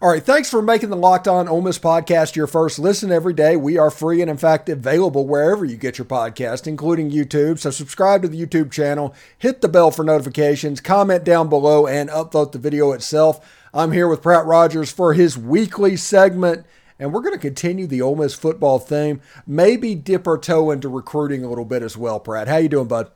All right, thanks for making the Locked On Ole Miss podcast your first listen every day. We are free and, in fact, available wherever you get your podcast, including YouTube. So, subscribe to the YouTube channel, hit the bell for notifications, comment down below, and upvote the video itself. I'm here with Pratt Rogers for his weekly segment, and we're going to continue the Ole Miss football theme. Maybe dip our toe into recruiting a little bit as well. Pratt, how you doing, bud?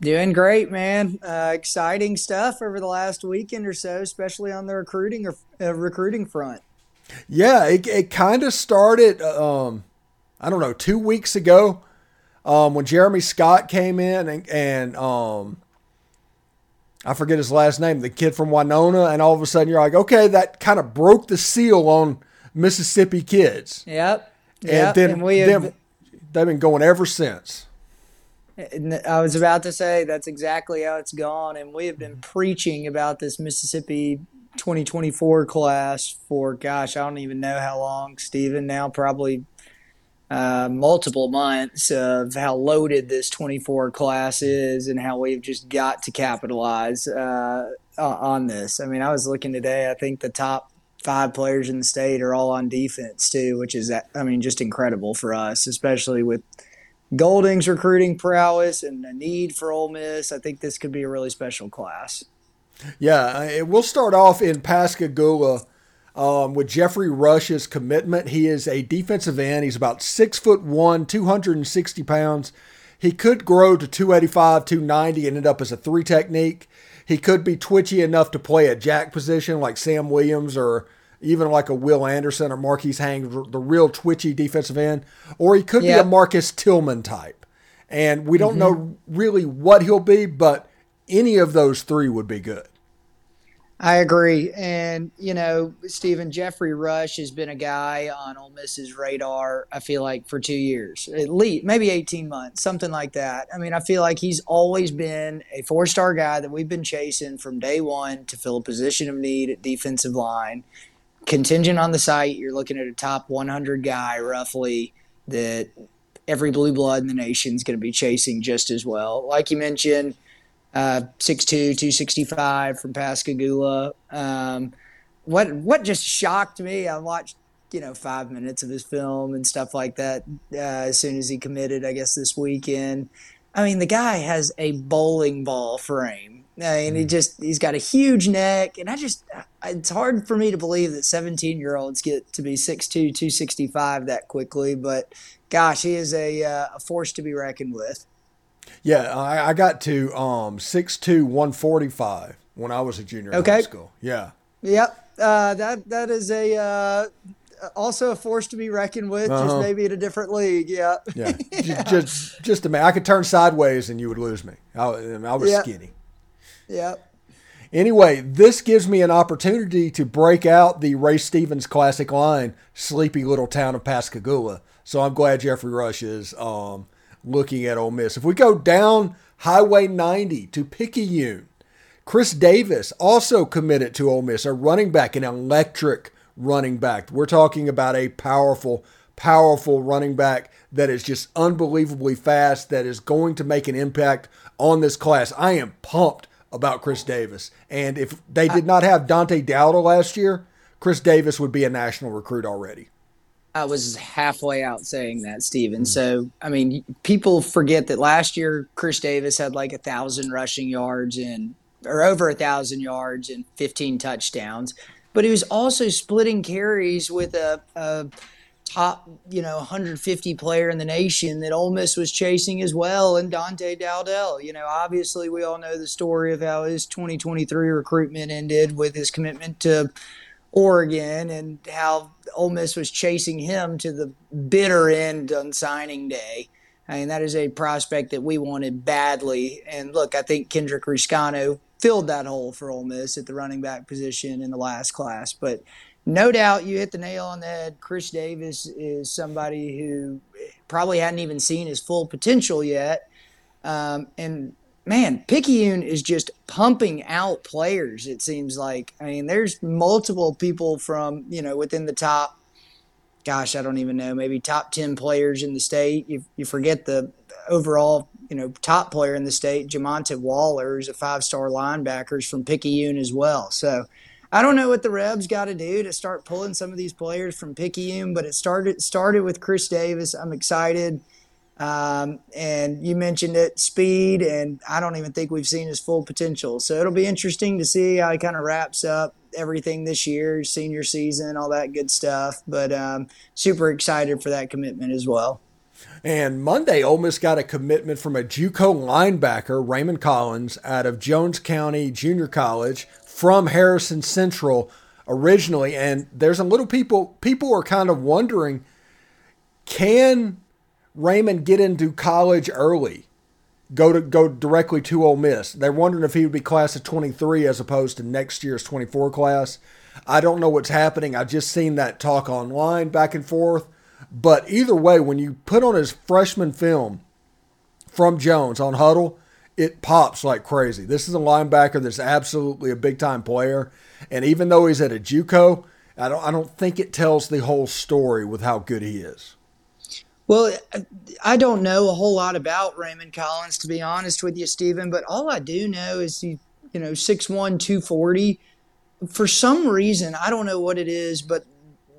Doing great, man. Uh, exciting stuff over the last weekend or so, especially on the recruiting or uh, recruiting front. Yeah, it, it kind of started. Um, I don't know, two weeks ago, um, when Jeremy Scott came in and, and um, I forget his last name, the kid from Winona, and all of a sudden you're like, okay, that kind of broke the seal on Mississippi kids. Yep. And then and we have, they've been going ever since. I was about to say that's exactly how it's gone, and we have been preaching about this Mississippi 2024 class for gosh, I don't even know how long, Steven. Now probably uh, multiple months of how loaded this 24 class is, and how we've just got to capitalize uh, on this. I mean, I was looking today. I think the top five players in the state are all on defense too, which is I mean just incredible for us, especially with Golding's recruiting prowess and a need for Ole Miss. I think this could be a really special class. Yeah, we'll start off in Pascagoula um, with Jeffery Rush's commitment. He is a defensive end. He's about six foot one, 260 pounds. He could grow to 285, 290, and end up as a three technique. He could be twitchy enough to play a jack position like Sam Williams or even like a Will Anderson or Marquis Haynes, the real twitchy defensive end, or he could yep. be a Marcus Tillman type. And we don't mm-hmm. know really what he'll be, but any of those three would be good. I agree. And, you know, Steven Jeffery Rush has been a guy on Ole Miss's radar, I feel like, for two years, at least, maybe 18 months, something like that. I mean, I feel like he's always been a four star guy that we've been chasing from day one to fill a position of need at defensive line contingent on the site, you're looking at a top 100 guy roughly that every blue blood in the nation is going to be chasing just as well. Like you mentioned, uh, 6'2", 265 from Pascagoula. Um, what what just shocked me, I watched you know five minutes of his film and stuff like that uh, as soon as he committed, I guess this weekend. I mean, the guy has a bowling ball frame. I mean, he mm. just he's got a huge neck, and I just it's hard for me to believe that 17 year olds get to be 6'2", 265 that quickly. But gosh, he is a, uh, a force to be reckoned with. Yeah, I, I got to um 6'2", 145 when I was a junior okay. in high school. Yeah. Yep. Uh, that that is a uh, also a force to be reckoned with, uh-huh. just maybe in a different league. Yeah. Yeah. yeah. Just just a minute. I could turn sideways and you would lose me. I, I was yep. skinny. Yep. Anyway, this gives me an opportunity to break out the Ray Stevens classic line, "Sleepy Little Town of Pascagoula." So I'm glad Jeffery Rush is um, looking at Ole Miss. If we go down Highway 90 to Picayune, Chris Davis also committed to Ole Miss, a running back, an electric running back. We're talking about a powerful, powerful running back that is just unbelievably fast, that is going to make an impact on this class. I am pumped about Chris Davis. And if they did not have Dante Dowdell last year, Chris Davis would be a national recruit already. I was halfway out saying that, Steven. Mm-hmm. So, I mean, people forget that last year Chris Davis had like a thousand rushing yards and or over a thousand yards and 15 touchdowns, but he was also splitting carries with a, a top, you know, 150 player in the nation that Ole Miss was chasing as well, and Dante Dowdell. You know, obviously we all know the story of how his 2023 recruitment ended with his commitment to Oregon and how Ole Miss was chasing him to the bitter end on signing day. I mean, that is a prospect that we wanted badly. And look, I think Kedrick Reescano filled that hole for Ole Miss at the running back position in the last class. But no doubt you hit the nail on the head. Chris Davis is somebody who probably hadn't even seen his full potential yet. Um, and man, Picayune is just pumping out players, it seems like. I mean, there's multiple people from, you know, within the top, gosh, I don't even know, maybe top 10 players in the state. You, you forget the overall, you know, top player in the state, Jamonta Waller, is a five star linebacker from Picayune as well. So, I don't know what the Rebs got to do to start pulling some of these players from Picayune, but it started started with Chris Davis. I'm excited. Um, and you mentioned it, speed, and I don't even think we've seen his full potential. So it'll be interesting to see how he kind of wraps up everything this year, senior season, all that good stuff. But um, super excited for that commitment as well. And Monday, Ole Miss got a commitment from a JUCO linebacker, Raymond Collins, out of Jones County Junior College from Harrison Central originally. And there's a little people people are kind of wondering, can Raymond get into college early? Go to go directly to Ole Miss. They're wondering if he would be class of 23 as opposed to next year's 24 class. I don't know what's happening. I've just seen that talk online back and forth. But either way, when you put on his freshman film from Jones on Hudl, it pops like crazy. This is a linebacker that's absolutely a big time player, and even though he's at a JUCO, I don't I don't think it tells the whole story with how good he is. Well, I don't know a whole lot about Raymond Collins to be honest with you, Steven. But all I do know is he, you know, 6'1", 240. For some reason, I don't know what it is, but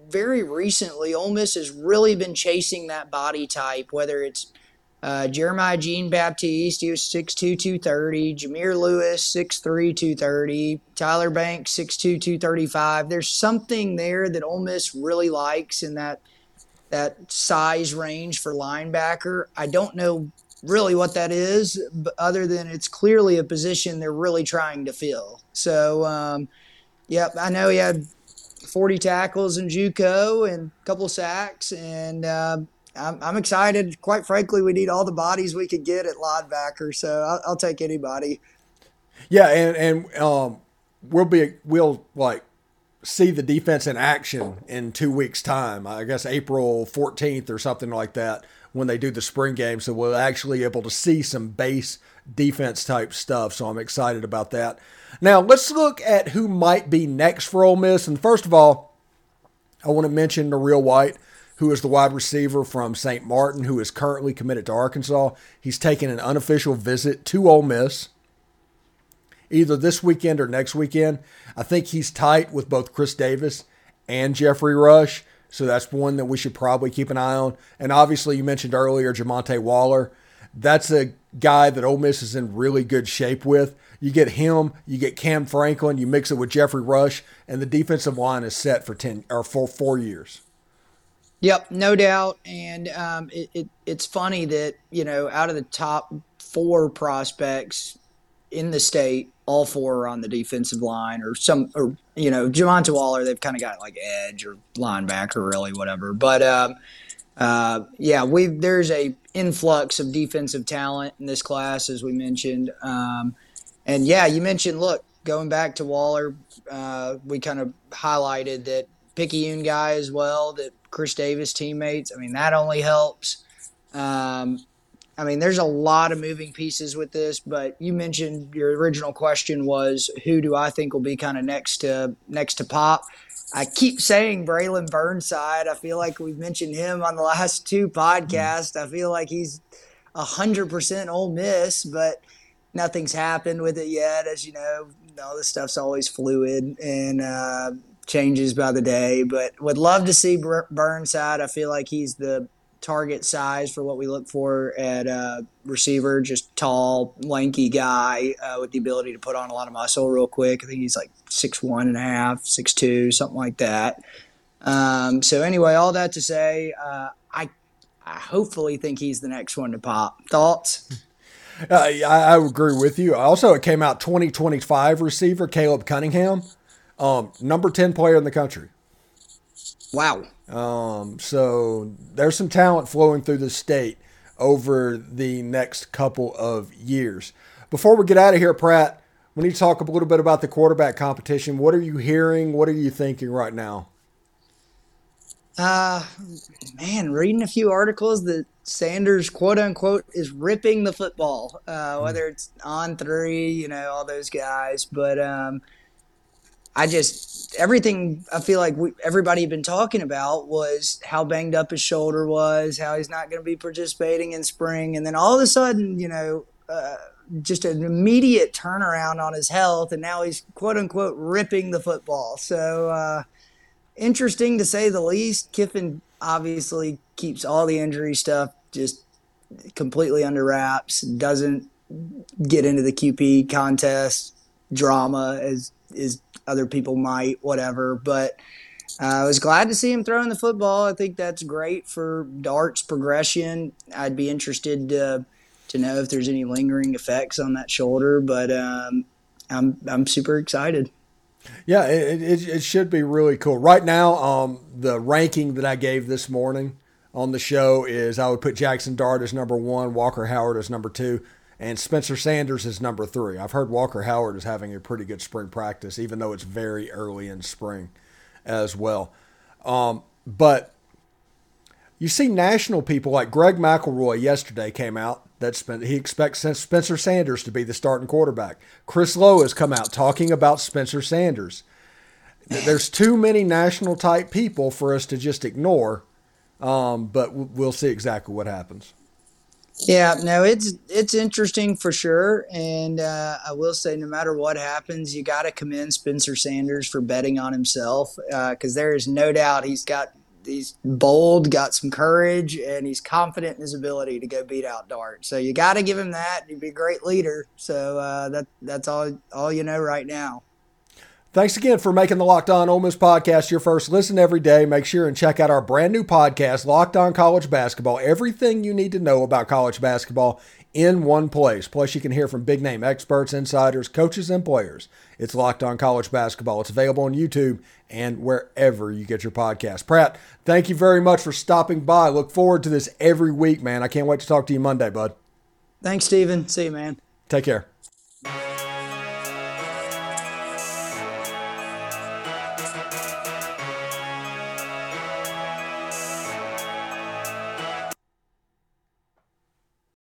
very recently, Ole Miss has really been chasing that body type, whether it's uh, Jeremiah Jean Baptiste, he was 6'2", 230. Jameer Lewis, 6'3", 230. Tyler Banks, 6'2", 235. There's something there that Ole Miss really likes in that that size range for linebacker. I don't know really what that is, other than it's clearly a position they're really trying to fill. So, um, yep, I know he had 40 tackles in JUCO and a couple sacks, and uh, I'm, I'm, excited. Quite frankly, we need all the bodies we could get at linebacker, so I'll, I'll take anybody. Yeah, and and um, we'll be we'll like see the defense in action in two weeks' time. I guess April 14th or something like that when they do the spring game. So we'll actually able to see some base defense type stuff. So I'm excited about that. Now let's look at who might be next for Ole Miss. And first of all, I want to mention the real White who is the wide receiver from St. Martin, who is currently committed to Arkansas. He's taking an unofficial visit to Ole Miss either this weekend or next weekend. I think he's tight with both Chris Davis and Jeffery Rush. So that's one that we should probably keep an eye on. And obviously, you mentioned earlier Jamonta Waller. That's a guy that Ole Miss is in really good shape with. You get him, you get Cam Franklin, you mix it with Jeffery Rush, and the defensive line is set for ten or for four years. Yep, no doubt. And um, it, it, it's funny that you know out of the top four prospects in the state, all four are on the defensive line or some, or, you know, Jamonta Waller, they've kind of got like edge or linebacker, really, whatever. But, um, uh, yeah, we there's a influx of defensive talent in this class, as we mentioned. Um, and yeah, you mentioned, look, going back to Waller, uh, we kind of highlighted that Picayune guy as well, that Chris Davis teammates. I mean, that only helps. Um, I mean, there's a lot of moving pieces with this, but you mentioned your original question was who do I think will be kind of next to next to Pop. I keep saying Braylon Burnside. I feel like we've mentioned him on the last two podcasts. I feel like he's hundred percent Ole Miss, but nothing's happened with it yet. As you know, all this stuff's always fluid and uh, changes by the day. But would love to see Burnside. I feel like he's the target size for what we look for at a receiver. Just tall, lanky guy uh, with the ability to put on a lot of muscle real quick. I think he's like six one and a half, six two, something like that. Um, so anyway, all that to say, uh, I I hopefully think he's the next one to pop. Thoughts? Uh, I, I agree with you. Also, it came out 2025 receiver Caleb Cunningham, um, number 10 player in the country. Wow. Um, so there's some talent flowing through the state over the next couple of years. Before we get out of here, Pratt, we need to talk a little bit about the quarterback competition. What are you hearing? What are you thinking right now? Uh, man, reading a few articles that Sanders, quote unquote, is ripping the football, uh, whether it's On3, you know, all those guys. But um, I just everything I feel like we, everybody had been talking about was how banged up his shoulder was, how he's not going to be participating in spring, and then all of a sudden, you know, uh, just an immediate turnaround on his health, and now he's quote unquote ripping the football. So uh, interesting to say the least. Kiffin obviously keeps all the injury stuff just completely under wraps. Doesn't get into the QB contest drama as as other people might, whatever. But uh, I was glad to see him throwing the football. I think that's great for Dart's progression. I'd be interested to to know if there's any lingering effects on that shoulder, but um, I'm I'm super excited. Yeah, it, it, it, should be really cool. Right now, um, the ranking that I gave this morning on the show is I would put Jackson Dart as number one, Walker Howard as number two, and Spencer Sanders is number three. I've heard Walker Howard is having a pretty good spring practice, even though it's very early in spring as well. Um, but you see national people like Greg McElroy yesterday came out that he expects Spencer Sanders to be the starting quarterback. Chris Low has come out talking about Spencer Sanders. There's too many national type people for us to just ignore, um, but we'll see exactly what happens. Yeah, no, it's it's interesting for sure, and uh, I will say, no matter what happens, you got to commend Spencer Sanders for betting on himself because uh, there is no doubt he's got he's bold, got some courage, and he's confident in his ability to go beat out Dart. So you got to give him that. He'd be a great leader. So uh, that that's all all you know right now. Thanks again for making the Locked On Ole Miss podcast your first listen every day. Make sure and check out our brand new podcast, Locked On College Basketball. Everything you need to know about college basketball in one place. Plus, you can hear from big name experts, insiders, coaches, and players. It's Locked On College Basketball. It's available on YouTube and wherever you get your podcast. Pratt, thank you very much for stopping by. Look forward to this every week, man. I can't wait to talk to you Monday, bud. Thanks, Steven. See you, man. Take care.